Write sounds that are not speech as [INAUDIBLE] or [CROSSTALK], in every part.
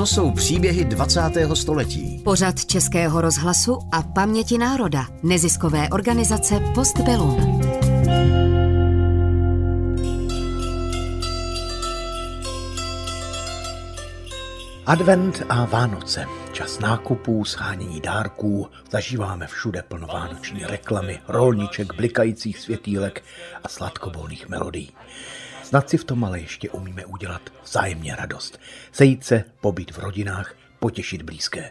To jsou příběhy 20. století. Pořad Českého rozhlasu a paměti národa. Neziskové organizace Postbellum. Advent a Vánoce, čas nákupů, shánění dárků, zažíváme všude plno vánoční reklamy, rolniček, blikajících světýlek a sladkobolných melodií. Snad si v tom ale ještě umíme udělat vzájemně radost. Sejít se, pobyt v rodinách, potěšit blízké.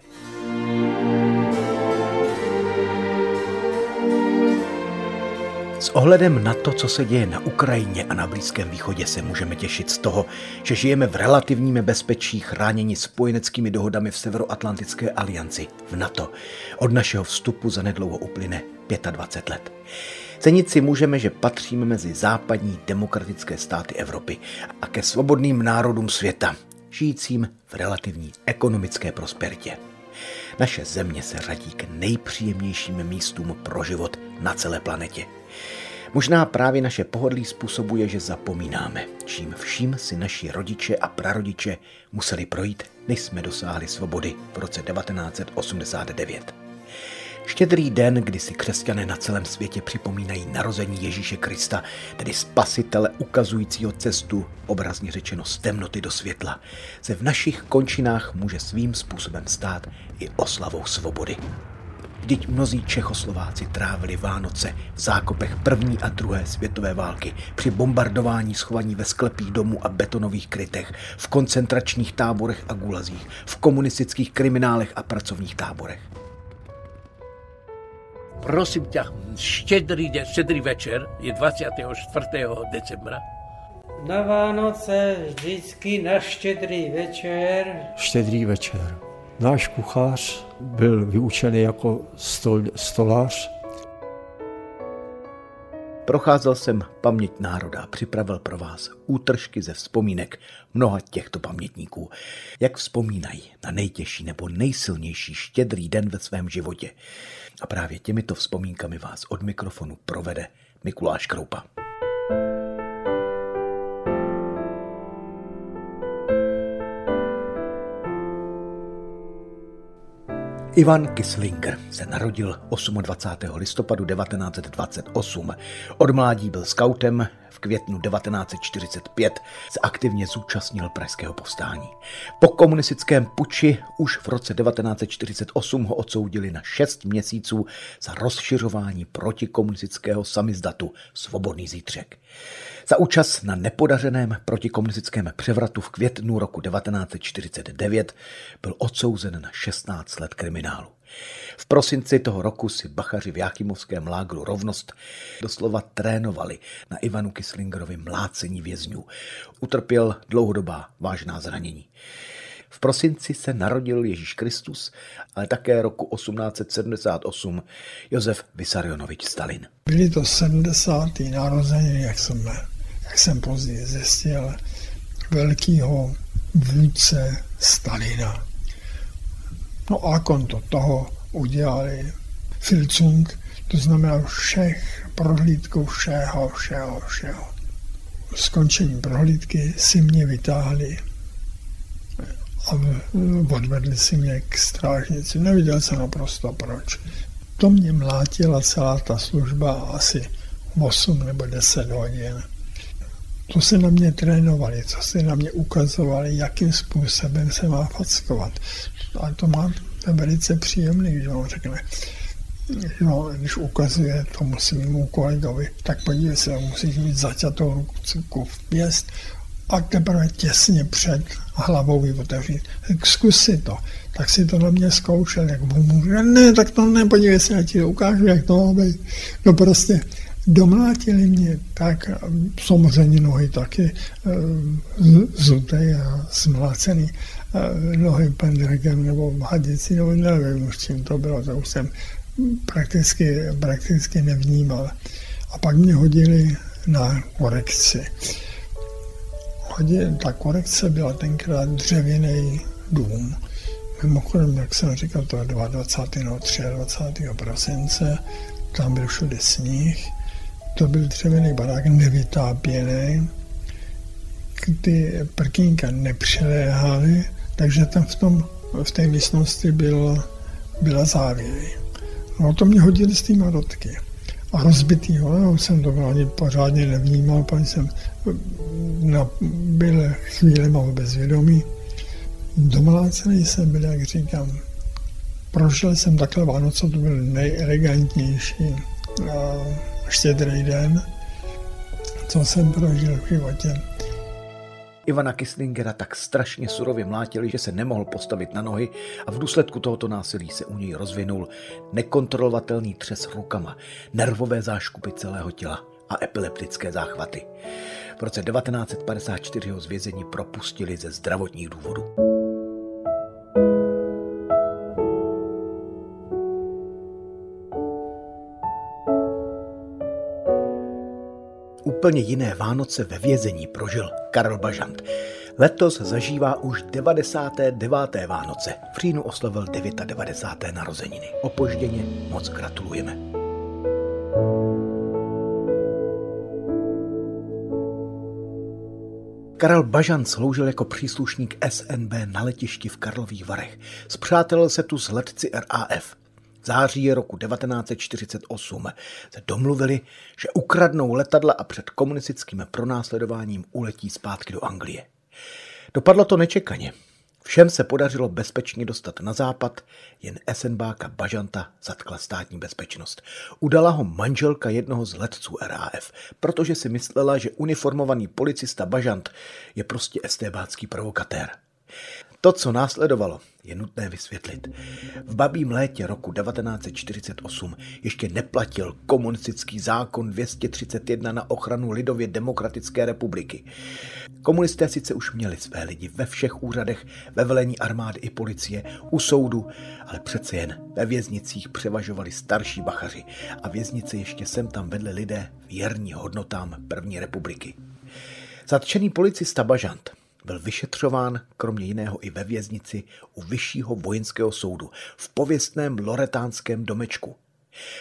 S ohledem na to, co se děje na Ukrajině a na Blízkém východě, se můžeme těšit z toho, že žijeme v relativním bezpečí chráněni spojeneckými dohodami v Severoatlantické alianci, v NATO. Od našeho vstupu za nedlouho uplyne 25 let. Cenit si můžeme, že patříme mezi západní demokratické státy Evropy a ke svobodným národům světa, žijícím v relativní ekonomické prosperitě. Naše země se řadí k nejpříjemnějším místům pro život na celé planetě. Možná právě naše pohodlí způsobuje, že zapomínáme, čím vším si naši rodiče a prarodiče museli projít, než jsme dosáhli svobody v roce 1989. Štědrý den, kdy si křesťané na celém světě připomínají narození Ježíše Krista, tedy spasitele ukazujícího cestu, obrazně řečeno z temnoty do světla, se v našich končinách může svým způsobem stát i oslavou svobody. Vždyť mnozí Čechoslováci trávili Vánoce v zákopech první a druhé světové války, při bombardování schovaní ve sklepích domů a betonových krytech, v koncentračních táborech a gulazích, v komunistických kriminálech a pracovních táborech. Prosím tě, štědrý, štědrý večer je 24. decembra. Na Vánoce vždycky na štědrý večer. Štědrý večer. Náš kuchař byl vyučený jako stol, stolář. Procházel jsem paměť národa a připravil pro vás útržky ze vzpomínek mnoha těchto pamětníků. Jak vzpomínají na nejtěžší nebo nejsilnější štědrý den ve svém životě. A právě těmito vzpomínkami vás od mikrofonu provede Mikuláš Kroupa. Ivan Kislinger se narodil 28. listopadu 1928. Od mládí byl skautem, květnu 1945 se aktivně zúčastnil pražského povstání. Po komunistickém puči už v roce 1948 ho odsoudili na 6 měsíců za rozšiřování protikomunistického samizdatu Svobodný zítřek. Za účast na nepodařeném protikomunistickém převratu v květnu roku 1949 byl odsouzen na 16 let kriminálu. V prosinci toho roku si bachaři v Jáchymovském lágru Rovnost doslova trénovali na Ivanu Kislingerovi mlácení vězňů. Utrpěl dlouhodobá vážná zranění. V prosinci se narodil Ježíš Kristus, ale také roku 1878 Josef Vysarionovič Stalin. Byly to 70. narozeniny, jak jsem, jak jsem později zjistil, velkého vůdce Stalina. No a konto toho udělali Filcung, to znamená všech prohlídkou všeho, všeho, všeho. Skončení prohlídky si mě vytáhli a odvedli si mě k strážnici. Neviděl jsem naprosto proč. To mě mlátila celá ta služba asi 8 nebo 10 hodin. To se na mě trénovali, co se na mě ukazovali, jakým způsobem se má fackovat. A to má to velice příjemný, když on řekne, no, když ukazuje tomu svému kolegovi, tak podívej se, musíš mít zaťatou ruku v pěst a teprve těsně před hlavou ji otevřít. Tak zkus si to. Tak si to na mě zkoušel, jak mu může. Ne, tak to ne, podívej se, já ti ukážu, jak to má být. No prostě domlátili mě tak, samozřejmě nohy taky eh, zuté a zmlácený nohy pendrekem nebo hadicí, nebo nevím už čím to bylo, to už jsem prakticky, prakticky nevnímal. A pak mě hodili na korekci. Hodili, ta korekce byla tenkrát dřevěný dům. Mimochodem, jak jsem říkal, to je 22. nebo 23. prosince, tam byl všude sníh, to byl dřevěný barák nevytápěný, ty prkínka nepřeléhaly, Takže tam v, tom, v té místnosti byl, byla závěry. No to mě hodili z té marotky. A rozbitýho, já jsem to ani pořádně nevnímal, pak jsem na, byl chvíli mal bezvědomí. Domlácený jsem byl, jak říkám, prožil jsem takhle Vánoce, to byl nejelegantnější štědrý den, co jsem prožil v životě. Ivana Kislingera tak strašně surově mlátili, že se nemohl postavit na nohy a v důsledku tohoto násilí se u něj rozvinul nekontrolovatelný třes rukama, nervové záškupy celého těla a epileptické záchvaty. V roce 1954 ho z vězení propustili ze zdravotních důvodů. Úplně jiné Vánoce ve vězení prožil Karel Bažant. Letos zažívá už 99. Vánoce. V říjnu oslavil 99. narozeniny. Opožděně moc gratulujeme. Karel Bažan sloužil jako příslušník SNB na letišti v Karlových Varech. Zpřátelil se tu s letci RAF září roku 1948 se domluvili, že ukradnou letadla a před komunistickým pronásledováním uletí zpátky do Anglie. Dopadlo to nečekaně. Všem se podařilo bezpečně dostat na západ, jen SNBáka Bažanta zatkla státní bezpečnost. Udala ho manželka jednoho z letců RAF, protože si myslela, že uniformovaný policista Bažant je prostě estébácký provokatér. To, co následovalo, je nutné vysvětlit. V babím létě roku 1948 ještě neplatil komunistický zákon 231 na ochranu lidově demokratické republiky. Komunisté sice už měli své lidi ve všech úřadech, ve velení armády i policie, u soudu, ale přece jen ve věznicích převažovali starší bachaři a věznice ještě sem tam vedli lidé věrní hodnotám první republiky. Zatčený policista Bažant byl vyšetřován kromě jiného i ve věznici u Vyššího vojenského soudu v pověstném loretánském domečku.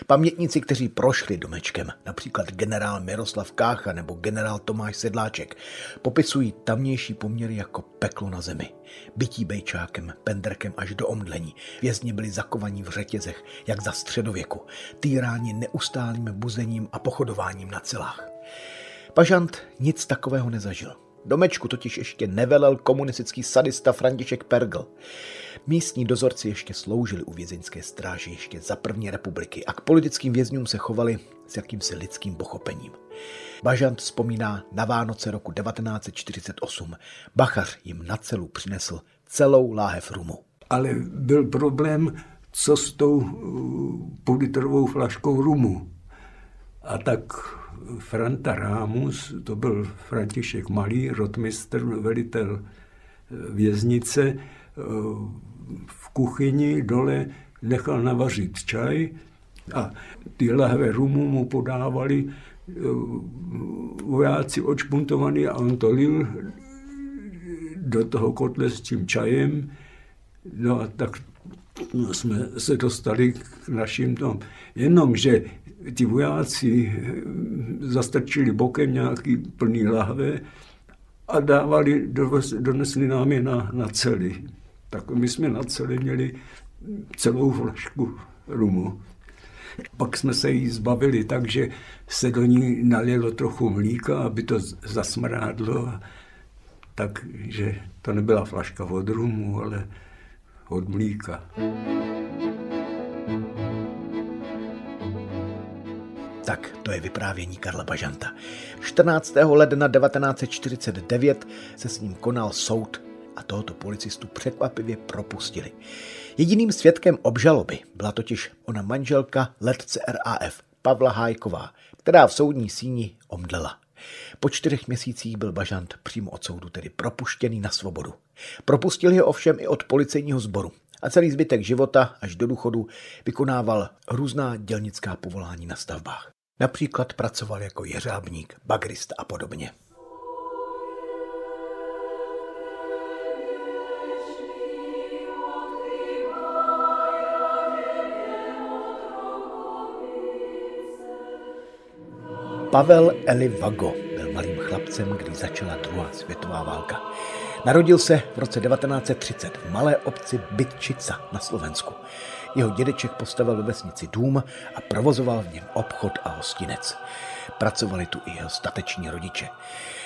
Pamětníci, kteří prošli domečkem, například generál Miroslav Kácha nebo generál Tomáš Sedláček, popisují tamnější poměry jako peklo na zemi. Bytí bejčákem, pendrkem až do omdlení. Vězni byli zakovaní v řetězech, jak za středověku, týráni neustálým buzením a pochodováním na celách. Pažant nic takového nezažil. Domečku totiž ještě nevelel komunistický sadista František Pergl. Místní dozorci ještě sloužili u vězeňské stráži ještě za první republiky a k politickým vězňům se chovali s jakýmsi lidským pochopením. Bažant vzpomíná na Vánoce roku 1948. Bachař jim na celu přinesl celou láhev rumu. Ale byl problém, co s tou uh, půlitrovou flaškou rumu. A tak Franta Rámus, to byl František Malý, rotmistr, velitel eh, věznice, eh, v kuchyni dole nechal navařit čaj a ty lahve rumu mu podávali eh, vojáci očpuntovaní a on to lil do toho kotle s tím čajem. No a tak jsme se dostali k našim tom. Jenomže ti vojáci zastrčili bokem nějaký plný lahve a dávali, donesli nám je na, na cely. Tak my jsme na celi měli celou flašku rumu. Pak jsme se jí zbavili tak, že se do ní nalilo trochu mlíka, aby to zasmrádlo. Takže to nebyla flaška od rumu, ale od mlíka. Tak, to je vyprávění Karla Bažanta. 14. ledna 1949 se s ním konal soud a tohoto policistu překvapivě propustili. Jediným svědkem obžaloby byla totiž ona manželka letce RAF Pavla Hájková, která v soudní síni omdlela. Po čtyřech měsících byl Bažant přímo od soudu tedy propuštěný na svobodu. Propustili ho ovšem i od policejního sboru a celý zbytek života až do důchodu vykonával různá dělnická povolání na stavbách. Například pracoval jako jeřábník, bagrista a podobně. Pavel Eli Vago byl malým chlapcem, když začala druhá světová válka. Narodil se v roce 1930 v malé obci Bytčica na Slovensku. Jeho dědeček postavil ve vesnici dům a provozoval v něm obchod a hostinec. Pracovali tu i jeho stateční rodiče.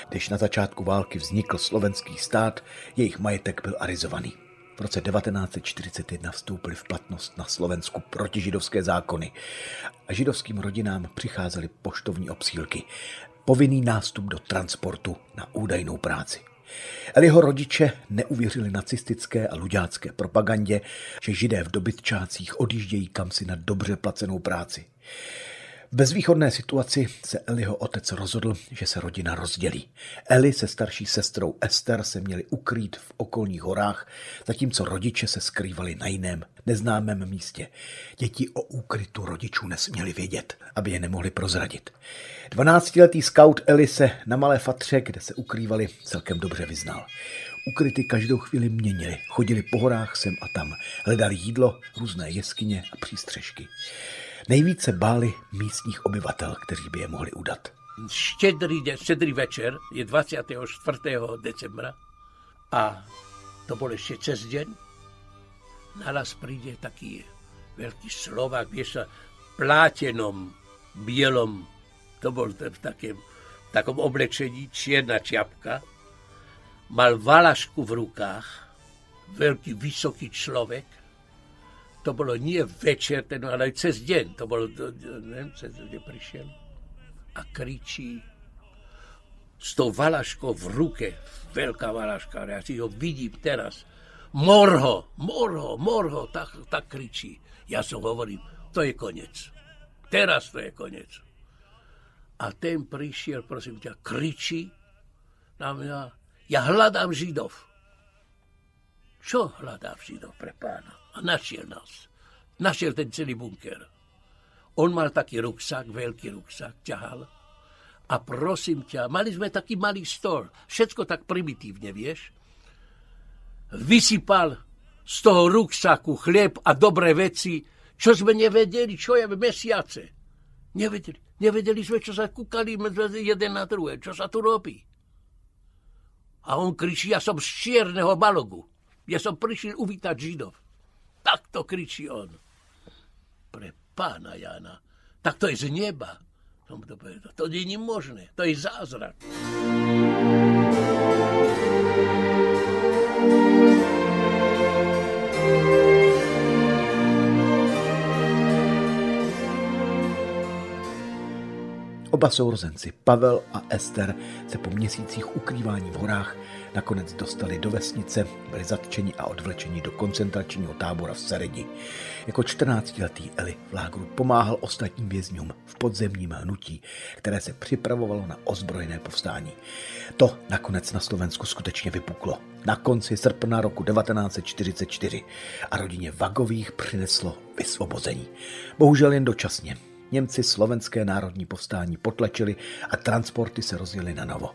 Když na začátku války vznikl slovenský stát, jejich majetek byl arizovaný. V roce 1941 vstoupily v platnost na Slovensku protižidovské zákony a židovským rodinám přicházely poštovní obsílky. Povinný nástup do transportu na údajnou práci. Eliho rodiče neuvěřili nacistické a luďácké propagandě, že židé v dobytčácích odjíždějí kamsi na dobře placenou práci. V bezvýchodné situaci se Eliho otec rozhodl, že se rodina rozdělí. Eli se starší sestrou Ester se měli ukrýt v okolních horách, zatímco rodiče se skrývali na jiném, neznámém místě. Děti o úkrytu rodičů nesměli vědět, aby je nemohli prozradit. Dvanáctiletý scout Eli se na malé fatře, kde se ukrývali, celkem dobře vyznal. Ukryty každou chvíli měnili, chodili po horách sem a tam, hledali jídlo, různé jeskyně a přístřežky. Nejvíce báli místních obyvatel, kteří by je mohli udat. Štědrý, štědrý večer je 24. decembra a to byl ještě cez den. Naraz přijde taký velký Slovak, vieš sa, plátenom, bielom, to byl v takém, takom oblečení, čierna čiapka, mal valašku v rukách, velký vysoký člověk, to bylo nie večer, ten, ale cez deň. To bolo, neviem, cez kde prišiel. A kričí s tou valaškou v ruke, veľká valaška, ja si ho vidím teraz. Morho, morho, morho, tak, tak kričí. Ja som hovorím, to je konec. Teraz to je konec. A ten prišiel, prosím ťa, kričí na mňa, ja hľadám Židov. Čo hľadám Židov pre pána? A našiel nás. Našiel ten celý bunker. On mal taký ruksak, veľký ruksak, ťahal. A prosím ťa, mali sme taký malý stôl, všetko tak primitívne, vieš. Vysypal z toho ruksaku chlieb a dobré veci, čo sme nevedeli, čo je mesiace. Nevedeli. Nevedeli sme, čo sa kúkali jeden na druhé, čo sa tu robí. A on kričí, ja som z čierneho balogu. Ja som prišiel uvítať Židov. Tak to kričí on. Pre pána Jana. Tak to je z neba. To, to, to není možné. To je zázrak. Oba sourozenci, Pavel a Ester, se po měsících ukrývání v horách nakonec dostali do vesnice, byli zatčeni a odvlečeni do koncentračního tábora v Seredi. Jako 14-letý Eli v lágru pomáhal ostatním vězňům v podzemním hnutí, které se připravovalo na ozbrojené povstání. To nakonec na Slovensku skutečně vypuklo. Na konci srpna roku 1944 a rodině Vagových přineslo vysvobození. Bohužel jen dočasně. Němci slovenské národní povstání potlačili a transporty se rozjeli na novo.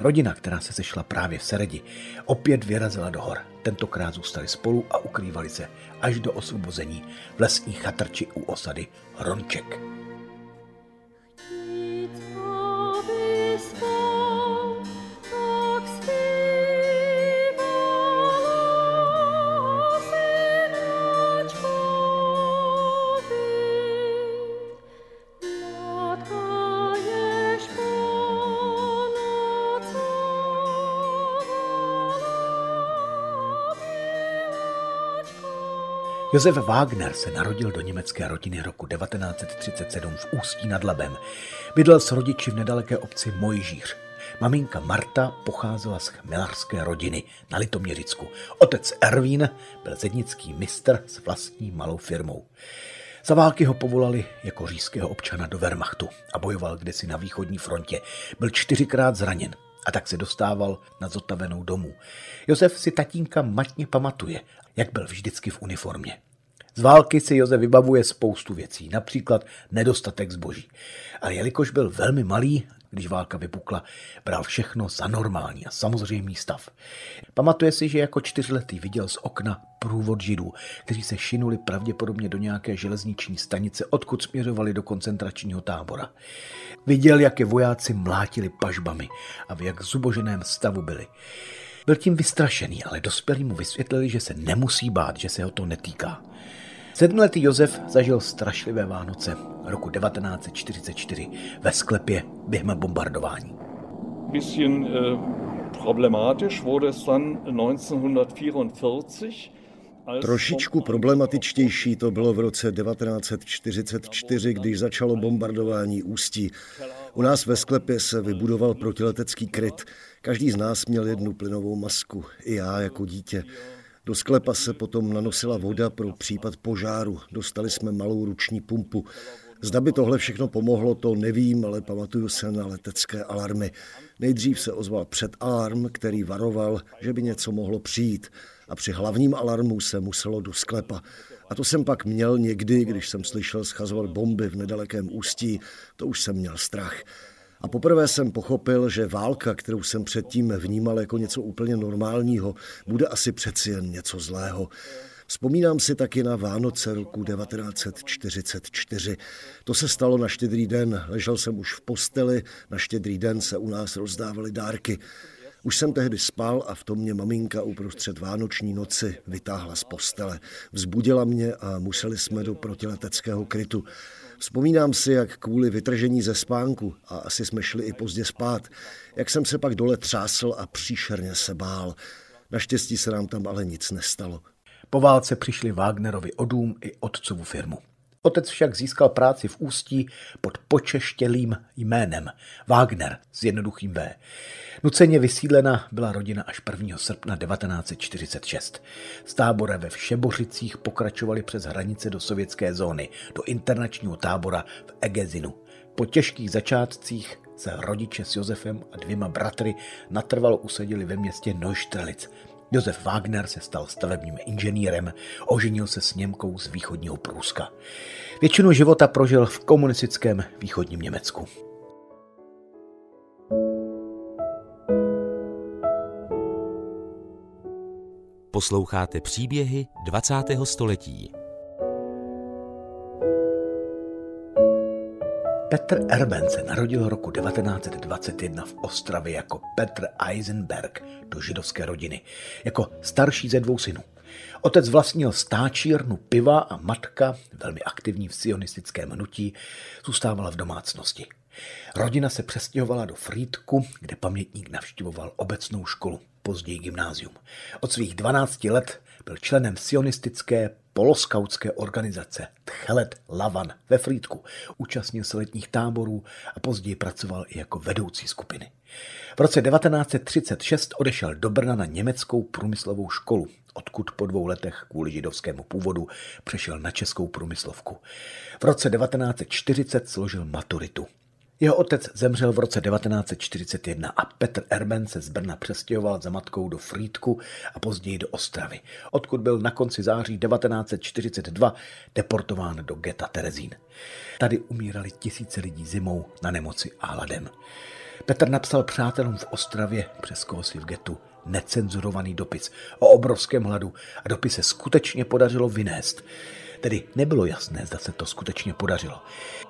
Rodina, která se sešla právě v Seredi, opět vyrazila do hor. Tentokrát zůstali spolu a ukrývali se až do osvobození v lesní chatrči u osady Hronček. Josef Wagner se narodil do německé rodiny roku 1937 v Ústí nad Labem. Bydlel s rodiči v nedaleké obci Mojžíř. Maminka Marta pocházela z chmelarské rodiny na Litoměřicku. Otec Ervín byl zednický mistr s vlastní malou firmou. Za války ho povolali jako říjského občana do Wehrmachtu a bojoval kdysi na východní frontě. Byl čtyřikrát zraněn a tak se dostával na zotavenou domů. Josef si tatínka matně pamatuje jak byl vždycky v uniformě. Z války si Josef vybavuje spoustu věcí, například nedostatek zboží. Ale jelikož byl velmi malý, když válka vypukla, bral všechno za normální a samozřejmý stav. Pamatuje si, že jako čtyřletý viděl z okna průvod židů, kteří se šinuli pravděpodobně do nějaké železniční stanice, odkud směřovali do koncentračního tábora. Viděl, jak je vojáci mlátili pažbami a v jak zuboženém stavu byli. Byl tím vystrašený, ale dospělí mu vysvětlili, že se nemusí bát, že se ho to netýká. Sedmletý Josef zažil strašlivé Vánoce roku 1944 ve sklepě během bombardování. Bisschen äh, problematisch wurde es dann 1944 Trošičku problematičtější to bylo v roce 1944, když začalo bombardování Ústí. U nás ve sklepě se vybudoval protiletecký kryt. Každý z nás měl jednu plynovou masku, i já jako dítě. Do sklepa se potom nanosila voda pro případ požáru. Dostali jsme malou ruční pumpu. Zda by tohle všechno pomohlo, to nevím, ale pamatuju se na letecké alarmy. Nejdřív se ozval předalarm, který varoval, že by něco mohlo přijít. A při hlavním alarmu se muselo do sklepa. A to jsem pak měl někdy, když jsem slyšel schazovat bomby v nedalekém ústí, to už jsem měl strach. A poprvé jsem pochopil, že válka, kterou jsem předtím vnímal jako něco úplně normálního, bude asi přeci jen něco zlého. Vzpomínám si taky na Vánoce roku 1944. To se stalo na štědrý den. Ležel jsem už v posteli, na štědrý den se u nás rozdávaly dárky. Už jsem tehdy spal a v tom mě maminka uprostřed vánoční noci vytáhla z postele. Vzbudila mě a museli jsme do protileteckého krytu. Vzpomínám si, jak kvůli vytržení ze spánku, a asi jsme šli i pozdě spát, jak jsem se pak dole třásl a příšerně se bál. Naštěstí se nám tam ale nic nestalo. Po válce přišli Wagnerovi o dům i otcovu firmu. Otec však získal práci v Ústí pod počeštělým jménem Wagner s jednoduchým V. Nuceně vysídlena byla rodina až 1. srpna 1946. Z tábora ve Všebořicích pokračovali přes hranice do sovětské zóny, do internačního tábora v Egezinu. Po těžkých začátcích se rodiče s Josefem a dvěma bratry natrvalo usadili ve městě Neustrelitz, Josef Wagner se stal stavebním inženýrem, oženil se s Němkou z východního Průska. Většinu života prožil v komunistickém východním Německu. Posloucháte příběhy 20. století. Petr Erben se narodil roku 1921 v Ostravě jako Petr Eisenberg do židovské rodiny, jako starší ze dvou synů. Otec vlastnil stáčírnu piva a matka, velmi aktivní v sionistickém hnutí, zůstávala v domácnosti. Rodina se přestěhovala do Frýdku, kde pamětník navštěvoval obecnou školu, později gymnázium. Od svých 12 let byl členem sionistické poloskautské organizace Tchelet Lavan ve Frýdku. Účastnil se letních táborů a později pracoval i jako vedoucí skupiny. V roce 1936 odešel do Brna na německou průmyslovou školu, odkud po dvou letech kvůli židovskému původu přešel na českou průmyslovku. V roce 1940 složil maturitu. Jeho otec zemřel v roce 1941 a Petr Erben se z Brna přestěhoval za matkou do Frýdku a později do Ostravy, odkud byl na konci září 1942 deportován do geta Terezín. Tady umírali tisíce lidí zimou na nemoci a hladem. Petr napsal přátelům v Ostravě přes kosy v getu necenzurovaný dopis o obrovském hladu a dopis se skutečně podařilo vynést. Tedy nebylo jasné, zda se to skutečně podařilo.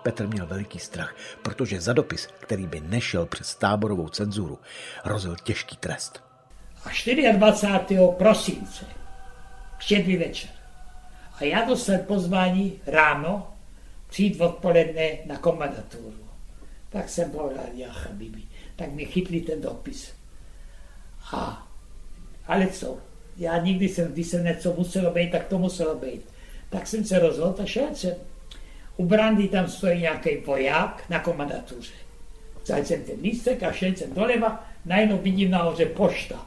Petr měl veliký strach, protože za dopis, který by nešel přes táborovou cenzuru, hrozil těžký trest. A 24. prosince, štědrý večer. A já dostal pozvání ráno přijít odpoledne na komandaturu. Tak jsem povedal, já Bibi, tak mi chytli ten dopis. A, ale co? Já nikdy jsem, když jsem něco muselo být, tak to muselo být. Tak jsem se rozhodl a šel jsem. U brandy tam stojí nějaký voják na komandatuře. Vzal jsem ten lístek a šel jsem doleva, najednou vidím nahoře pošta.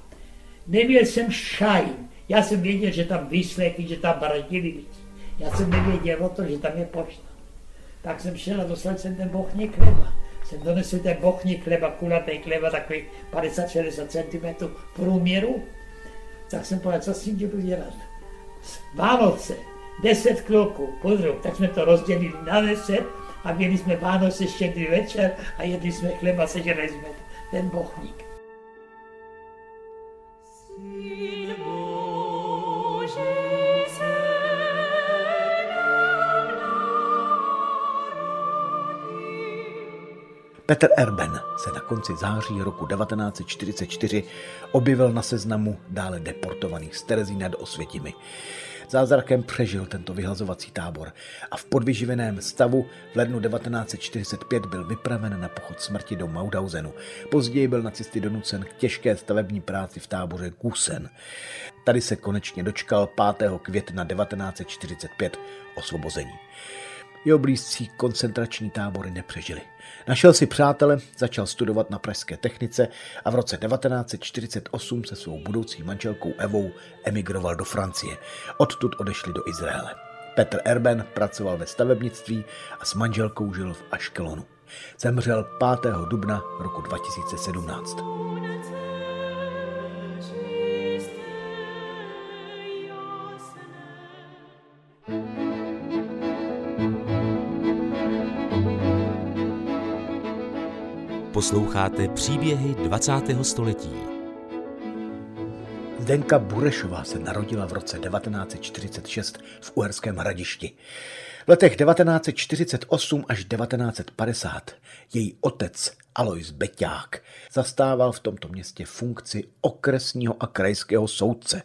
Neměl jsem šajn. Já jsem věděl, že tam výslechy, že tam bradili víc. Já jsem nevěděl o to, že tam je pošta. Tak jsem šel a dostal jsem ten bochník chleba. Jsem donesl ten bochník chleba, kulatý chleba, takový 50-60 cm průměru. Tak jsem povedal, co s tím budu dělat. Vánoce, deset kluků, pozor, tak jsme to rozdělili na deset a měli jsme Vánoce štědrý večer a jedli jsme chleba, sežrali jsme ten bochník. Petr Erben se na konci září roku 1944 objevil na seznamu dále deportovaných z Terezína do Osvětimi. Zázrakem přežil tento vyhlazovací tábor a v podvyživeném stavu v lednu 1945 byl vypraven na pochod smrti do Maudhausenu. Později byl nacisty donucen k těžké stavební práci v táboře Gusen. Tady se konečně dočkal 5. května 1945 osvobození. Jeho blízcí koncentrační tábory nepřežili. Našel si přátele, začal studovat na pražské technice a v roce 1948 se svou budoucí manželkou Evou emigroval do Francie. Odtud odešli do Izraele. Petr Erben pracoval ve stavebnictví a s manželkou žil v Aškelonu. Zemřel 5. dubna roku 2017. Posloucháte příběhy 20. století. Zdenka Burešová se narodila v roce 1946 v Uherském hradišti. V letech 1948 až 1950 její otec Alois Beťák zastával v tomto městě funkci okresního a krajského soudce.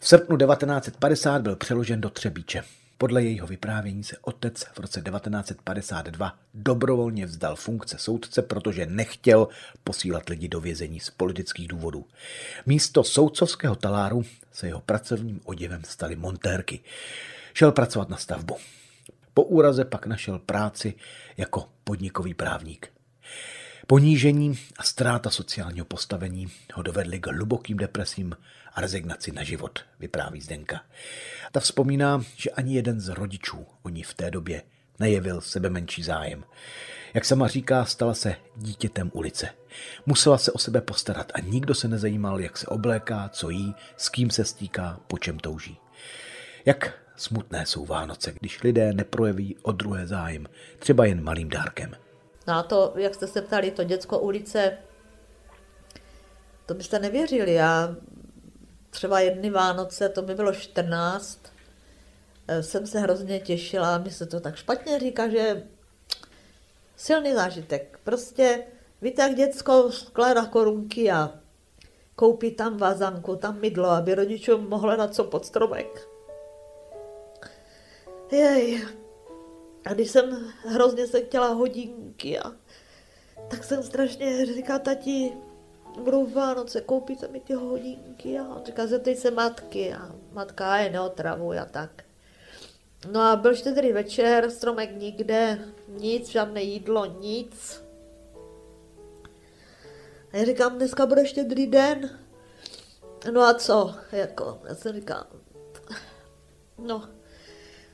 V srpnu 1950 byl přeložen do Třebíče. Podle jejího vyprávění se otec v roce 1952 dobrovolně vzdal funkce soudce, protože nechtěl posílat lidi do vězení z politických důvodů. Místo soudcovského taláru se jeho pracovním oděvem staly montérky. Šel pracovat na stavbu. Po úraze pak našel práci jako podnikový právník. Ponížení a ztráta sociálního postavení ho dovedly k hlubokým depresím a rezignaci na život, vypráví Zdenka. Ta vzpomíná, že ani jeden z rodičů o ní v té době nejevil sebe menší zájem. Jak sama říká, stala se dítětem ulice. Musela se o sebe postarat a nikdo se nezajímal, jak se obléká, co jí, s kým se stýká, po čem touží. Jak smutné jsou Vánoce, když lidé neprojeví o druhé zájem, třeba jen malým dárkem. No a to, jak jste se ptali, to děcko ulice, to byste nevěřili. Já třeba jedny Vánoce, to mi bylo 14, eh, jsem se hrozně těšila, mi se to tak špatně říká, že silný zážitek. Prostě víte, jak děcko skládá korunky a koupí tam vázanku, tam mydlo, aby rodičům mohlo na co pod stromek. Jej. A když jsem hrozně se chtěla hodinky a tak jsem strašně říká tati, budou Vánoce, koupíte mi ty hodinky a on říká, zeptej se matky a matka je neotravuj a tak. No a byl štědrý večer, stromek nikde, nic, žádné jídlo, nic. A já říkám, dneska bude štědrý den. No a co? Jako, já jsem říkám, no.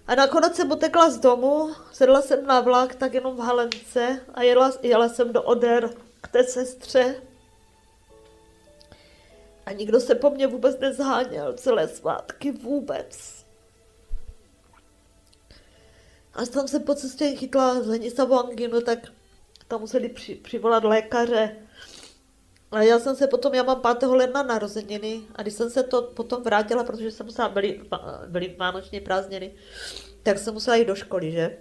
A nakonec jsem utekla z domu, sedla jsem na vlak, tak jenom v Halence a jela, jela jsem do Oder k té sestře. A nikdo se po mně vůbec nezháněl celé svátky, vůbec. A tam se po cestě chytla zhenisavou anginu, tak tam museli při, přivolat lékaře. A já jsem se potom, já mám 5. ledna narozeniny a když jsem se to potom vrátila, protože jsem musela, byly, byly vánoční prázdniny, tak jsem musela jít do školy, že?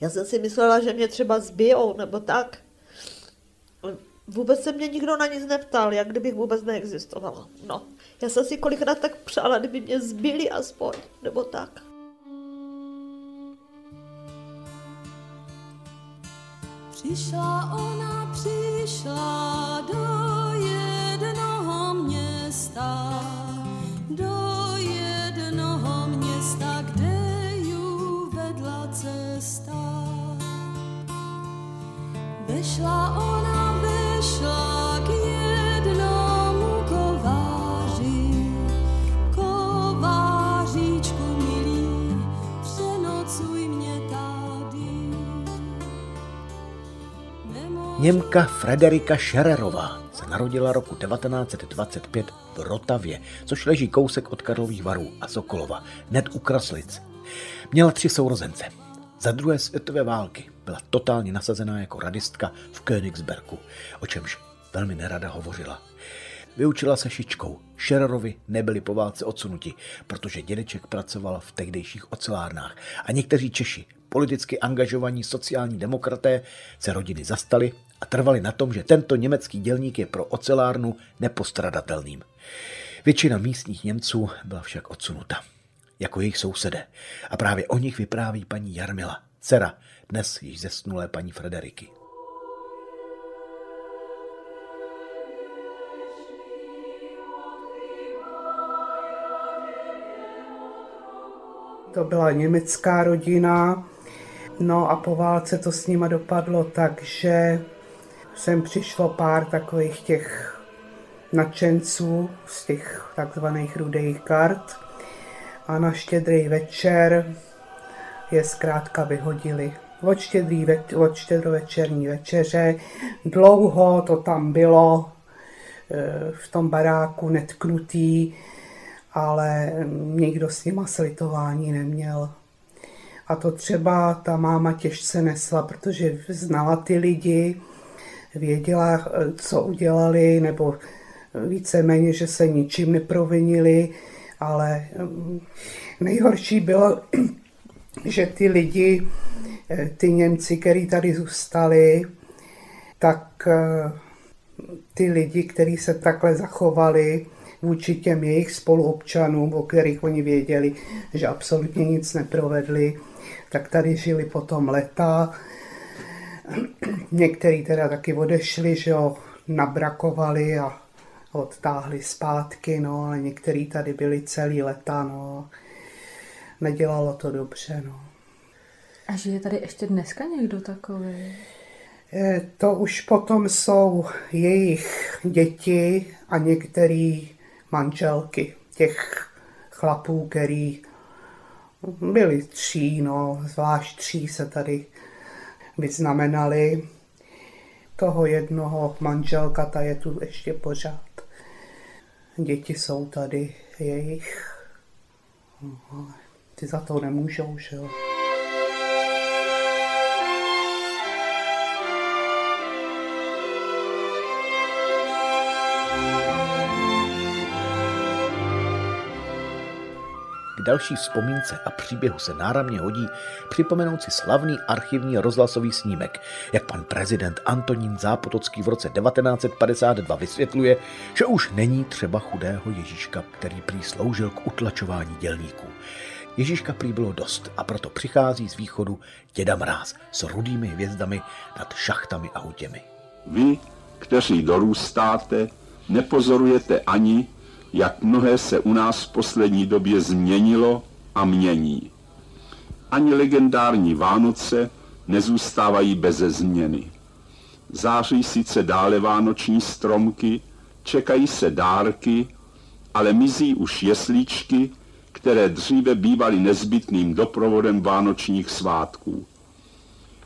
Já jsem si myslela, že mě třeba zbijou nebo tak. Vůbec se mě nikdo na nic neptal, jak kdybych vůbec neexistovala. No, já jsem si kolikrát tak přála, kdyby mě zbyli aspoň, nebo tak. Přišla ona, přišla do jednoho města, do jednoho města, kde ju vedla cesta. Vešla ona, Němka Frederika Schererová se narodila roku 1925 v Rotavě, což leží kousek od Karlových varů a Sokolova, hned u Kraslic. Měla tři sourozence. Za druhé světové války byla totálně nasazená jako radistka v Königsbergu, o čemž velmi nerada hovořila. Vyučila se šičkou. Schererovi nebyli po válce odsunuti, protože dědeček pracoval v tehdejších ocelárnách a někteří Češi politicky angažovaní sociální demokraté se rodiny zastali a trvali na tom, že tento německý dělník je pro ocelárnu nepostradatelným. Většina místních Němců byla však odsunuta, jako jejich sousedé. A právě o nich vypráví paní Jarmila, dcera dnes již zesnulé paní Frederiky. To byla německá rodina, no a po válce to s nima dopadlo tak, že sem přišlo pár takových těch nadšenců z těch takzvaných rudých kart a na štědrý večer je zkrátka vyhodili. Od, štědrý od štědrovečerní večeře dlouho to tam bylo e, v tom baráku netknutý, ale nikdo s nima slitování neměl. A to třeba ta máma těžce nesla, protože znala ty lidi, věděla, co udělali, nebo víceméně, že se ničím neprovinili, ale mm, nejhorší bylo, [CLEARS THROAT] že ty lidi, ty Němci, kteří tady zůstali, tak eh, ty lidi, kteří se takhle zachovali vůči těm jejich spoluobčanům, o kterých oni věděli, že absolutně nic neprovedli, tak tady žili potom leta. Někteří teda taky odešli, že jo, nabrakovali a odtáhli zpátky, no, ale někteří tady byli celý leta, no. Nedělalo to dobře, no. A žije tady ještě dneska někdo takový? To už potom jsou jejich děti a některý manželky těch chlapů, který byli tří, no, zvlášť tří se tady vyznamenali. Toho jednoho manželka, ta je tu ještě pořád. Děti jsou tady jejich. Ty za to nemůžou, že jo. Další vzpomínce a příběhu se náramně hodí připomenout si slavný archivní rozhlasový snímek, jak pan prezident Antonín Zápotocký v roce 1952 vysvětluje, že už není třeba chudého Ježíška, který prý sloužil k utlačování dělníků. Ježíška prý bylo dost a proto přichází z východu děda Mráz s rudými hvězdami nad šachtami a hutěmi. Vy, kteří dorůstáte, nepozorujete ani, jak mnohé se u nás v poslední době změnilo a mění. Ani legendární Vánoce nezůstávají beze změny. Září sice dále vánoční stromky, čekají se dárky, ale mizí už jeslíčky, které dříve bývaly nezbytným doprovodem vánočních svátků.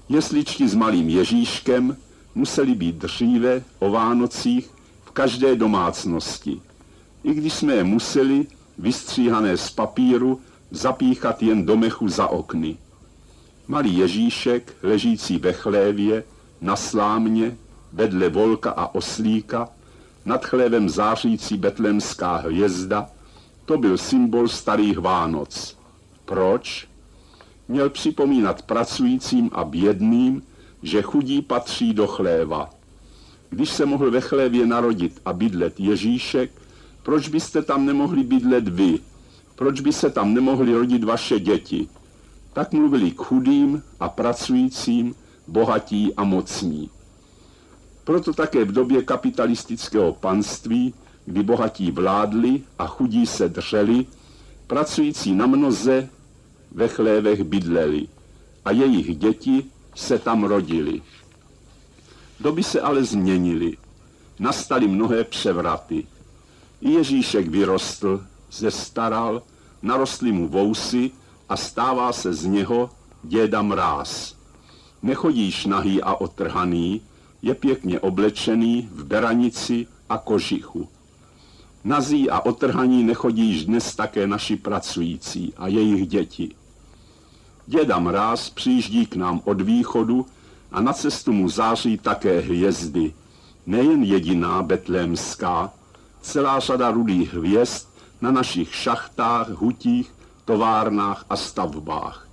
Jesličky s malým Ježíškem musely být dříve o Vánocích v každé domácnosti – i když jsme je museli, vystříhané z papíru, zapíchat jen do mechu za okny. Malý Ježíšek, ležící ve chlévě, na slámě, vedle volka a oslíka, nad chlévem zářící betlemská hvězda, to byl symbol starých Vánoc. Proč? Měl připomínat pracujícím a bědným, že chudí patří do chléva. Když se mohl ve chlévě narodit a bydlet Ježíšek, proč byste tam nemohli bydlet vy? Proč by se tam nemohli rodit vaše děti? Tak mluvili k chudým a pracujícím, bohatí a mocní. Proto také v době kapitalistického panství, kdy bohatí vládli a chudí se dřeli, pracující na mnoze ve chlévech bydleli a jejich děti se tam rodili. Doby se ale změnily. Nastaly mnohé převraty. Ježíšek vyrostl, zestaral, narostly mu vousy a stává se z něho děda mráz. Nechodíš nahý a otrhaný, je pěkně oblečený v beranici a kožichu. Nazí a otrhaní nechodíš dnes také naši pracující a jejich děti. Děda mráz přijíždí k nám od východu a na cestu mu září také hvězdy, nejen jediná betlémská, celá sada rudých hvězd na našich šachtách, hutích, továrnách a stavbách.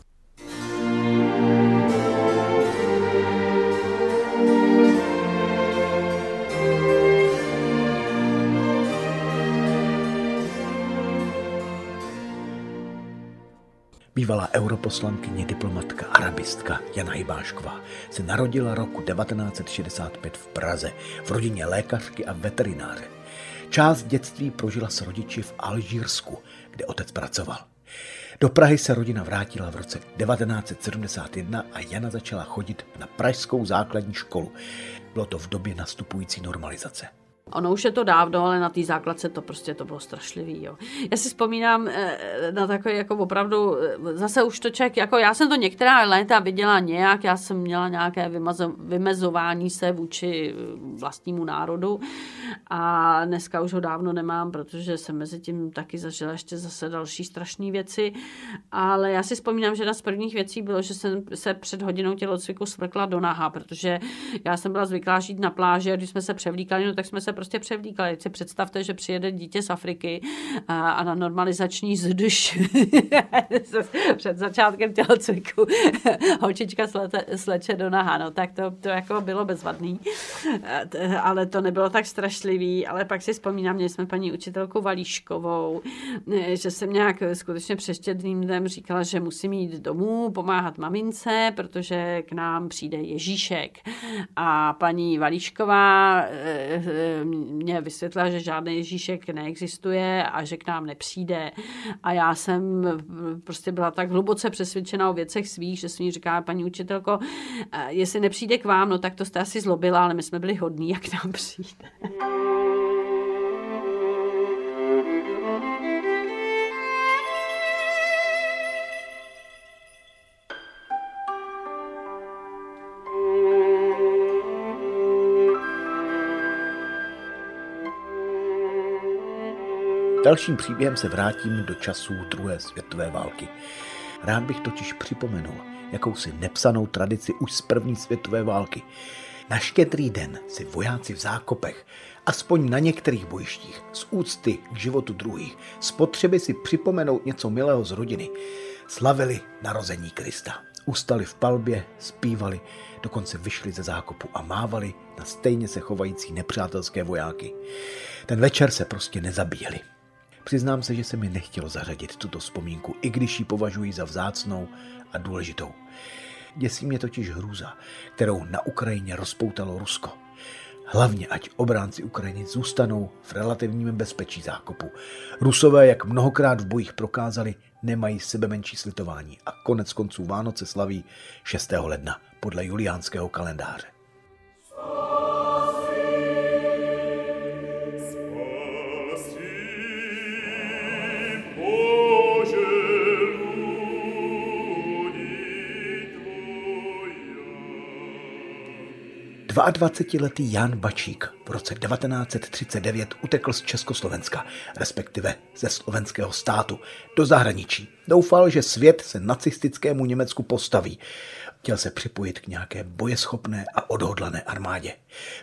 Bývalá europoslankyně, diplomatka, arabistka Jana Hybášková se narodila roku 1965 v Praze v rodině lékařky a veterináře. Část dětství prožila s rodiči v Alžírsku, kde otec pracoval. Do Prahy se rodina vrátila v roce 1971 a Jana začala chodit na pražskou základní školu. Bylo to v době nastupující normalizace. Ono už je to dávno, ale na té základce to prostě to bylo strašlivý. Jo. Já si vzpomínám eh, na takový jako opravdu, eh, zase už to člověk, jako já jsem to některá léta viděla nějak, já jsem měla nějaké vymazo, vymezování se vůči eh, vlastnímu národu a dneska už ho dávno nemám, protože jsem mezi tím taky zažila ještě zase další strašné věci, ale já si vzpomínám, že jedna z prvních věcí bylo, že jsem se před hodinou tělocviku smrkla do naha, protože já jsem byla zvyklá žít na pláži a když jsme se převlíkali, no, tak jsme se prostě převlíkali. Si představte, že přijede dítě z Afriky a, a na normalizační zduš [LAUGHS] před začátkem tělocviku holčička slete, sleče do naha. No tak to, to jako bylo bezvadný, ale to nebylo tak strašlivý, ale pak si vzpomínám, měli jsme paní učitelku Valíškovou, že jsem nějak skutečně přeštědrým dnem říkala, že musím jít domů, pomáhat mamince, protože k nám přijde Ježíšek. A paní Valíšková mě vysvětlila, že žádný Ježíšek neexistuje a že k nám nepřijde. A já jsem prostě byla tak hluboce přesvědčena o věcech svých, že jsem jí říká, paní učitelko, jestli nepřijde k vám, no tak to jste asi zlobila, ale my jsme byli hodní, jak nám přijde. Dalším příběhem se vrátím do časů druhé světové války. Rád bych totiž připomenul jakousi nepsanou tradici už z první světové války. Na štědrý den si vojáci v zákopech, aspoň na některých bojištích, z úcty k životu druhých, z potřeby si připomenout něco milého z rodiny, slavili narození Krista. Ustali v palbě, zpívali, dokonce vyšli ze zákopu a mávali na stejně se chovající nepřátelské vojáky. Ten večer se prostě nezabíjeli. Přiznám se, že se mi nechtělo zařadit tuto vzpomínku, i když ji považuji za vzácnou a důležitou. Děsí mě totiž hrůza, kterou na Ukrajině rozpoutalo Rusko. Hlavně, ať obránci Ukrajiny zůstanou v relativním bezpečí zákopu. Rusové, jak mnohokrát v bojích prokázali, nemají sebe menší slitování a konec konců Vánoce slaví 6. ledna podle juliánského kalendáře. 22-letý Jan Bačík v roce 1939 utekl z Československa, respektive ze slovenského státu, do zahraničí. Doufal, že svět se nacistickému Německu postaví. Chtěl se připojit k nějaké bojeschopné a odhodlané armádě.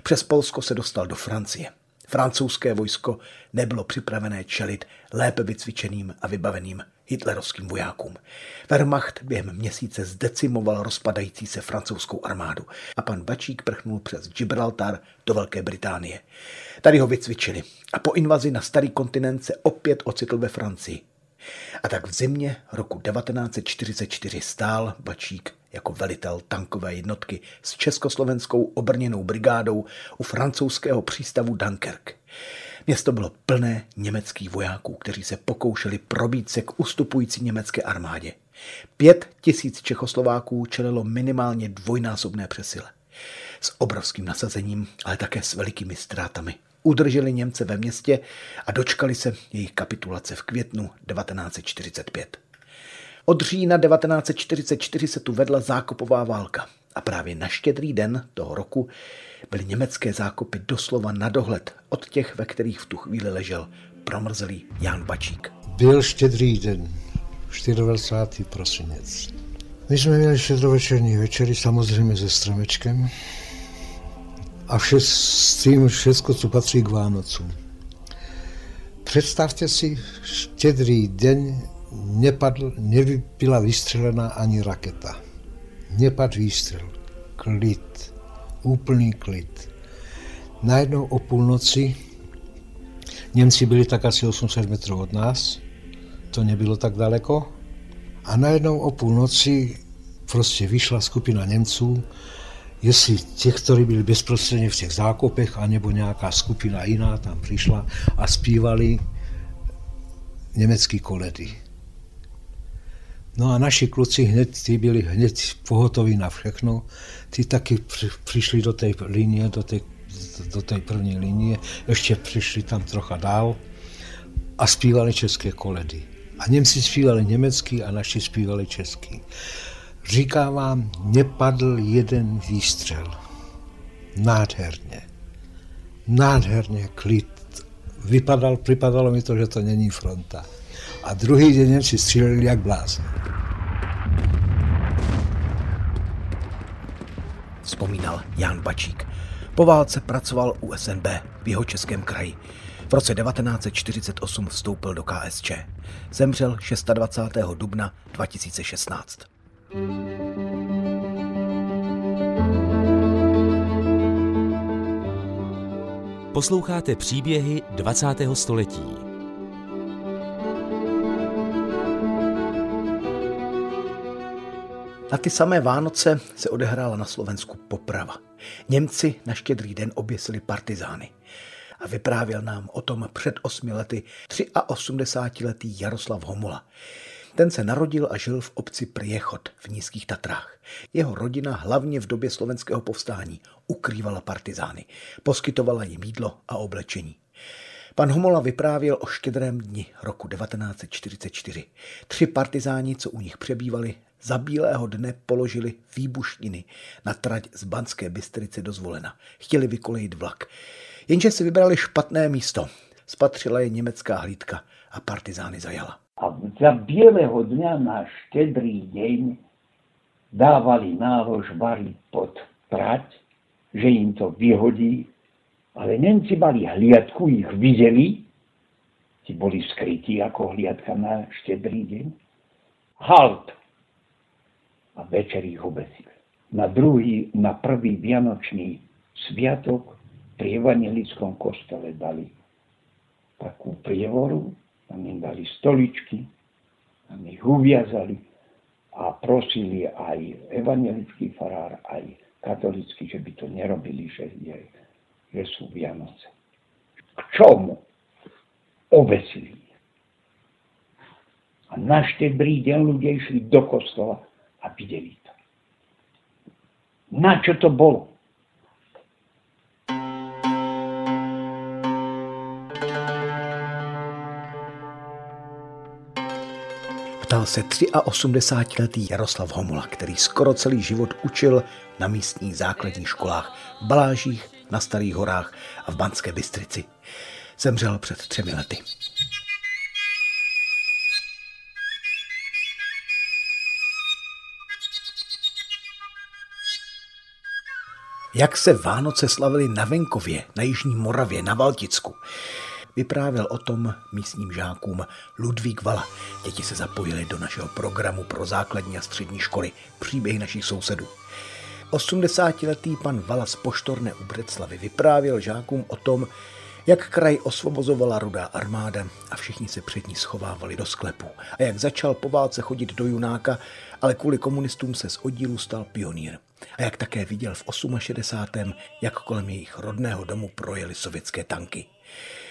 Přes Polsko se dostal do Francie. Francouzské vojsko nebylo připravené čelit lépe vycvičeným a vybaveným hitlerovským vojákům. Wehrmacht během měsíce zdecimoval rozpadající se francouzskou armádu a pan Bačík prchnul přes Gibraltar do Velké Británie. Tady ho vycvičili a po invazi na starý kontinent se opět ocitl ve Francii. A tak v zimě roku 1944 stál Bačík jako velitel tankové jednotky s československou obrněnou brigádou u francouzského přístavu Dunkirk. Město bylo plné německých vojáků, kteří se pokoušeli probít se k ustupující německé armádě. Pět tisíc Čechoslováků čelilo minimálně dvojnásobné přesile. S obrovským nasazením, ale také s velikými ztrátami. Udrželi Němce ve městě a dočkali se jejich kapitulace v květnu 1945. Od října 1944 se tu vedla zákopová válka a právě na štědrý den toho roku byly německé zákopy doslova na dohled od těch, ve kterých v tu chvíli ležel promrzelý Jan Bačík. Byl štědrý den, 24. prosinec. My jsme měli štědrovečerní večery, samozřejmě se stromečkem a vše, s tím všechno, co patří k Vánocům. Představte si, štědrý den nepadl, nebyla vystřelena ani raketa. Nepadl výstřel. Klid. Úplný klid. Najednou o půlnoci Němci byli tak asi 800 metrů od nás, to nebylo tak daleko, A najednou o půlnoci prostě vyšla skupina Němců, jestli těch, kteří byli bezprostředně v těch zákopech, anebo nějaká skupina jiná tam přišla a zpívali německý koledy. No a naši kluci hned, ty byli hned pohotoví na všechno, ty taky při, přišli do té linie, do té, do té první linie, ještě přišli tam trocha dál a zpívali české koledy. A Němci zpívali německý a naši zpívali český. Říkám vám, nepadl jeden výstřel. Nádherně. Nádherně klid. Vypadal, připadalo mi to, že to není fronta. A druhý den Němci stříleli jak blázni. Vzpomínal Jan Bačík. Po válce pracoval u SNB v jeho českém kraji. V roce 1948 vstoupil do KSČ. Zemřel 26. dubna 2016. Posloucháte příběhy 20. století. Na ty samé Vánoce se odehrála na Slovensku poprava. Němci na štědrý den oběsili partizány. A vyprávěl nám o tom před osmi lety 83-letý Jaroslav Homola. Ten se narodil a žil v obci Priechod v Nízkých Tatrách. Jeho rodina hlavně v době slovenského povstání ukrývala partizány, poskytovala jim jídlo a oblečení. Pan Homola vyprávěl o štědrém dni roku 1944. Tři partizáni, co u nich přebývali, za bílého dne položili výbušniny na trať z Banské Bystrice do Zvolena. Chtěli vykolejit vlak. Jenže si vybrali špatné místo. Spatřila je německá hlídka a partizány zajala. A za bieleho dňa na štedrý deň dávali nálož variť pod trať, že im to vyhodí, ale Nemci mali hliadku, ich videli, ti boli skrytí ako hliadka na štedrý deň. Halt! A večer ich obesili. Na druhý, na prvý vianočný sviatok pri evangelickom kostole dali takú prievoru, tam im dali stoličky, tam ich uviazali a prosili aj evangelický farár, aj katolický, že by to nerobili, že, je, že sú Vianoce. K čomu? Obesili. A na štedrý deň ľudia išli do kostola a videli to. Na čo to bolo? Ptal se 83-letý Jaroslav Homola, který skoro celý život učil na místních základních školách v Balážích, na Starých horách a v Banské Bystrici. Zemřel před třemi lety. Jak se Vánoce slavily na venkově, na Jižní Moravě, na Valticku. Vyprávěl o tom místním žákům Ludvík Vala. Děti se zapojily do našeho programu pro základní a střední školy Příběhy našich sousedů. 80-letý pan Vala z Poštorné u Breclavy vyprávěl žákům o tom, jak kraj osvobozovala rudá armáda a všichni se před ní schovávali do sklepů. A jak začal po válce chodit do Junáka, ale kvůli komunistům se z oddílu stal pionýr. A jak také viděl v 68. jak kolem jejich rodného domu projeli sovětské tanky.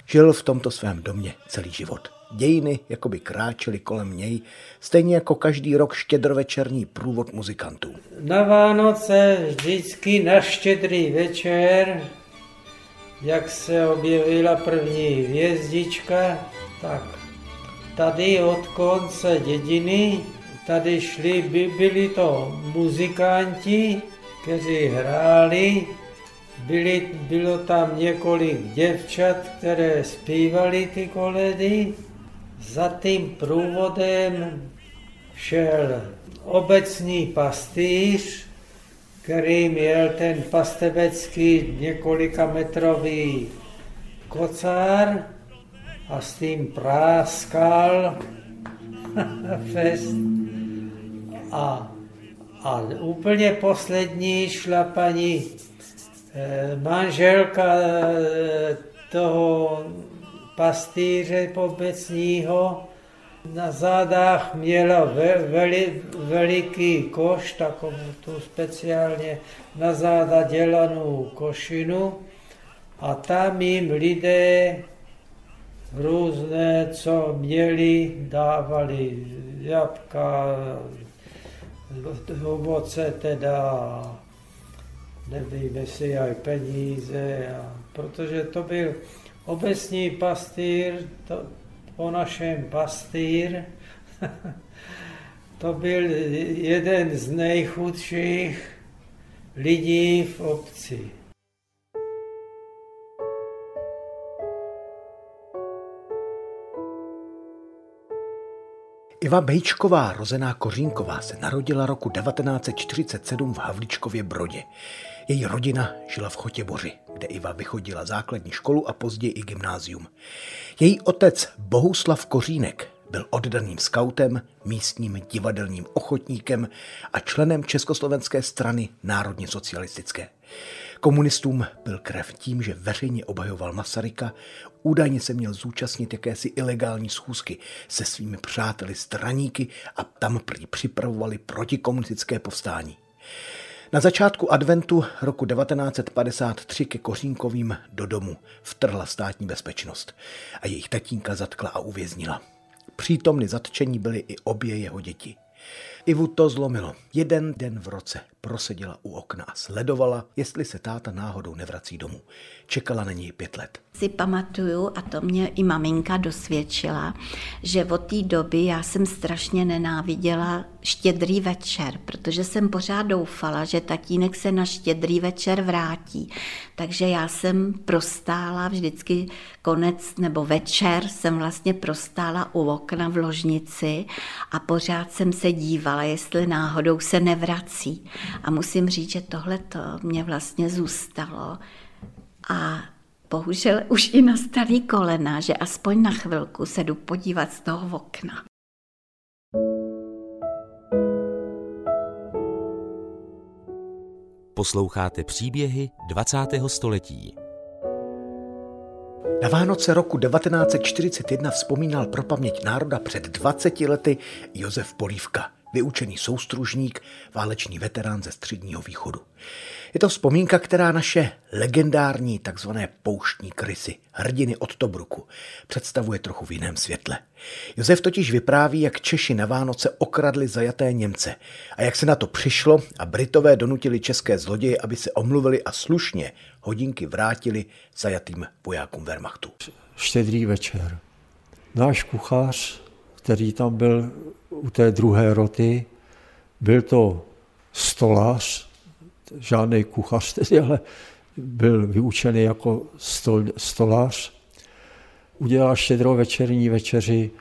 Žil v tomto svém domě celý život. Dějiny jakoby kráčely kolem něj, stejně jako každý rok štědrovečerní průvod muzikantů. Na Vánoce vždycky na štědrý večer, jak se objevila první hvězdička, tak tady od konce dědiny, tady šli, by, byli to muzikanti, kteří hráli byli, bylo tam několik děvčat, které zpívali ty koledy. Za tím průvodem šel obecní pastýř, který měl ten pastevecký několika metrový kocár a s tím práskal [LAUGHS] fest. A, a úplně poslední šla paní Eh, manželka eh, toho pastýře pobecního Na zádách měla ve, veli, veliký koš, takovou tu speciálně na záda dělanou košinu. A tam jim lidé různé, co měli, dávali jabka, ovoce teda, nevím, jestli aj peníze, a, protože to byl obecní pastýr, to, po našem pastýr, [LAUGHS] to byl jeden z nejchudších lidí v obci. Iva Bejčková, rozená Kořínková, se narodila roku 1947 v Havličkově Brodě. Její rodina žila v Chotěboři, kde Iva vychodila základní školu a později i gymnázium. Její otec Bohuslav Kořínek byl oddaným skautem, místním divadelním ochotníkem a členem Československé strany národně socialistické. Komunistům byl krev tím, že veřejně obhajoval Masaryka, údajně se měl zúčastnit jakési ilegální schůzky se svými přáteli straníky a tam prý připravovali protikomunistické povstání. Na začátku adventu roku 1953 ke Kořínkovým do domu vtrhla státní bezpečnost a jejich tatínka zatkla a uvěznila. Přítomny zatčení byly i obě jeho děti. Ivu to zlomilo. Jeden den v roce proseděla u okna a sledovala, jestli se táta náhodou nevrací domů. Čekala na něj pět let. Si pamatuju, a to mě i maminka dosvědčila, že od té doby já jsem strašně nenáviděla štědrý večer, protože jsem pořád doufala, že tatínek se na štědrý večer vrátí. Takže já jsem prostála vždycky konec nebo večer jsem vlastně prostála u okna v ložnici a pořád jsem se dívala, jestli náhodou se nevrací. A musím říct, že tohle to mě vlastně zůstalo. A bohužel už i na starý kolena, že aspoň na chvilku se jdu podívat z toho okna. Posloucháte příběhy 20. století. Na Vánoce roku 1941 vzpomínal pro paměť národa před 20 lety Josef Polívka vyučený soustružník, válečný veterán ze středního východu. Je to vzpomínka, která naše legendární takzvané pouštní krysy, hrdiny od Tobruku, představuje trochu v jiném světle. Josef totiž vypráví, jak Češi na Vánoce okradli zajaté Němce a jak se na to přišlo a Britové donutili české zloděje, aby se omluvili a slušně hodinky vrátili zajatým vojákům Wehrmachtu. Štědrý večer. Náš kuchař, který tam byl u té druhé roty. Byl to stolář, žádný kuchař tedy, ale byl vyučený jako stol, stolář. Udělal štědrou večerní večeři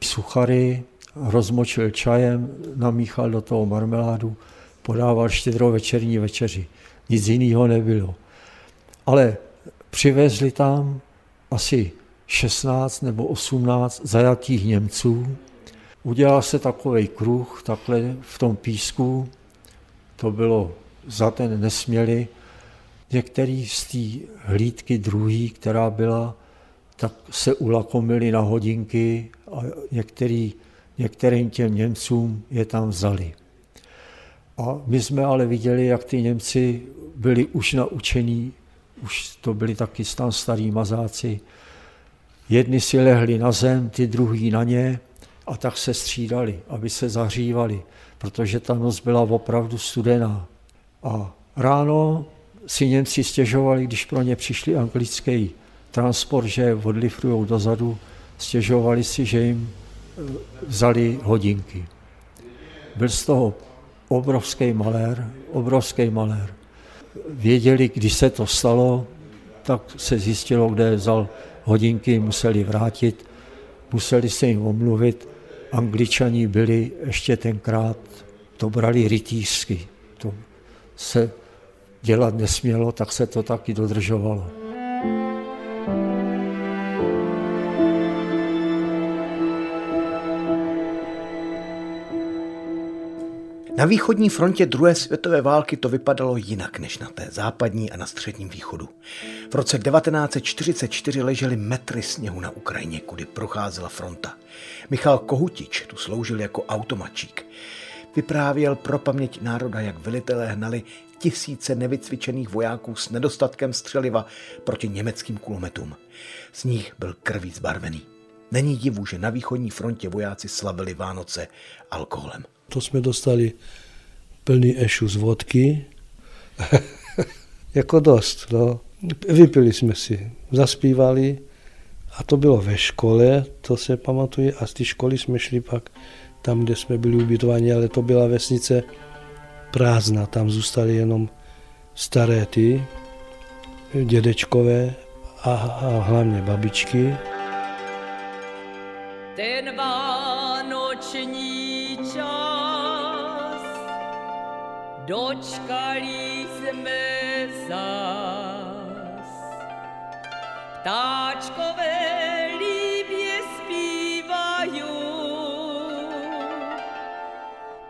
suchary, rozmočil čajem, namíchal do toho marmeládu, podával štědrou večerní večeři. Nic jiného nebylo. Ale přivezli tam asi 16 nebo 18 zajatých Němců, Udělal se takový kruh takhle v tom písku, to bylo za ten nesměli. Některý z té hlídky druhý, která byla, tak se ulakomili na hodinky a některý, některým těm Němcům je tam vzali. A my jsme ale viděli, jak ty Němci byli už naučení, už to byli taky tam starý mazáci. Jedni si lehli na zem, ty druhý na ně a tak se střídali, aby se zahřívali, protože ta noc byla opravdu studená. A ráno si Němci stěžovali, když pro ně přišli anglický transport, že odlifrují dozadu, stěžovali si, že jim e, vzali hodinky. Byl z toho obrovský malér, obrovský malér. Věděli, když se to stalo, tak se zjistilo, kde vzal hodinky, museli vrátit, museli se jim omluvit Angličani byli ještě tenkrát, to brali rytířsky. To se dělat nesmělo, tak se to taky dodržovalo. Na východní frontě druhé světové války to vypadalo jinak než na té západní a na středním východu. V roce 1944 ležely metry sněhu na Ukrajině, kudy procházela fronta. Michal Kohutič tu sloužil jako automačík. Vyprávěl pro paměť národa, jak velitelé hnali tisíce nevycvičených vojáků s nedostatkem střeliva proti německým kulometům. Sníh byl krví zbarvený. Není divu, že na východní frontě vojáci slavili Vánoce alkoholem. To jsme dostali plný ešu z vodky. [LAUGHS] jako dost. No. Vypili jsme si, zaspívali a to bylo ve škole, to se pamatuje. A z té školy jsme šli pak tam, kde jsme byli ubytováni, ale to byla vesnice prázdná. Tam zůstaly jenom staré ty, dědečkové a, a hlavně babičky. Ten vánoční dočkali jsme zas. Ptáčkové líbě zpívají,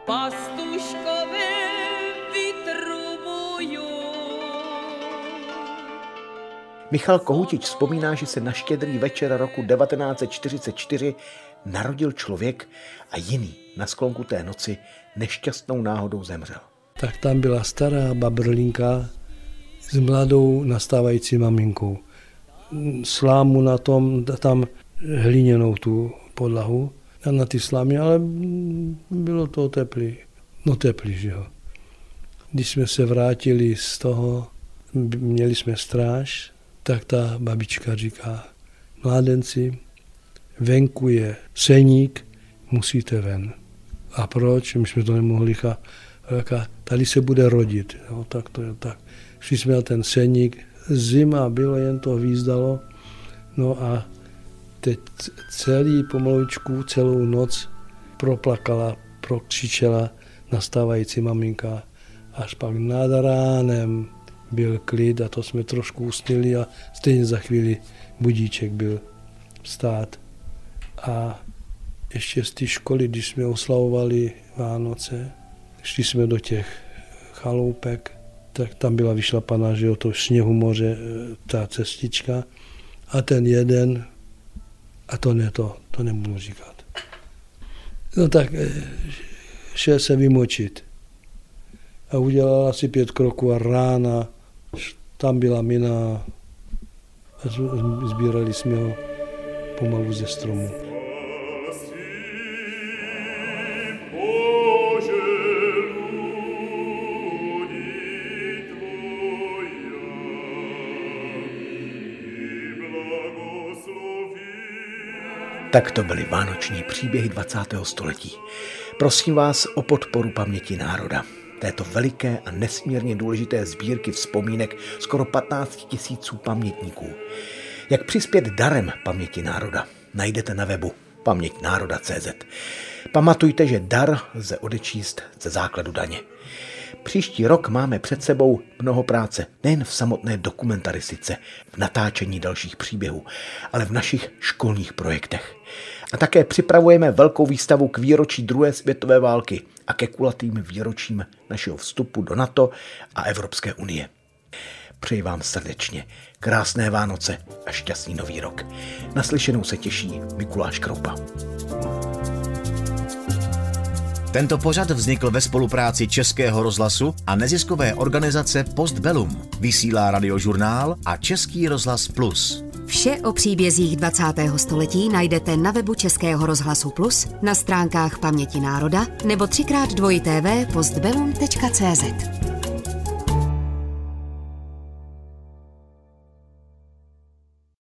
pastuškové vytrubují. Michal Kohutič vzpomíná, že se na štědrý večer roku 1944 narodil člověk a jiný na sklonku té noci nešťastnou náhodou zemřel. Tak tam byla stará babrlinka s mladou nastávající maminkou. Slámu na tom, tam hliněnou tu podlahu a na ty slámy, ale bylo to teplý. No teplý, že jo. Když jsme se vrátili z toho, měli jsme stráž, tak ta babička říká, mládenci, venku je seník, musíte ven. A proč? My jsme to nemohli říkat, tady se bude rodit. No, tak to je tak. Šli jsme na ten seník, zima bylo, jen to výzdalo. No a teď celý pomalučku, celou noc proplakala, prokřičela nastávající maminka. Až pak nad ránem byl klid a to jsme trošku usnili a stejně za chvíli budíček byl stát. A ještě z té školy, když jsme oslavovali Vánoce, šli jsme do těch chaloupek, tak tam byla vyšlapaná, že o to sněhu moře, ta cestička. A ten jeden, a to ne to, to nebudu říkat. No tak šel se vymočit. A udělal asi pět kroků a rána, tam byla mina a sbírali jsme ho pomalu ze stromu. Tak to byly vánoční příběhy 20. století. Prosím vás o podporu paměti národa. Této veliké a nesmírně důležité sbírky vzpomínek skoro 15 tisíců pamětníků. Jak přispět darem paměti národa, najdete na webu paměťnároda.cz. Pamatujte, že dar lze odečíst ze základu daně. Příští rok máme před sebou mnoho práce, nejen v samotné dokumentaristice, v natáčení dalších příběhů, ale v našich školních projektech. A také připravujeme velkou výstavu k výročí druhé světové války a ke kulatým výročím našeho vstupu do NATO a Evropské unie. Přeji vám srdečně krásné Vánoce a šťastný nový rok. Naslyšenou se těší Mikuláš Kroupa. Tento pořad vznikl ve spolupráci Českého rozhlasu a neziskové organizace Postbellum. Vysílá radiožurnál a Český rozhlas Plus. Vše o příbězích 20. století najdete na webu Českého rozhlasu Plus, na stránkách Paměti národa nebo třikrát dvojité postbellum.cz.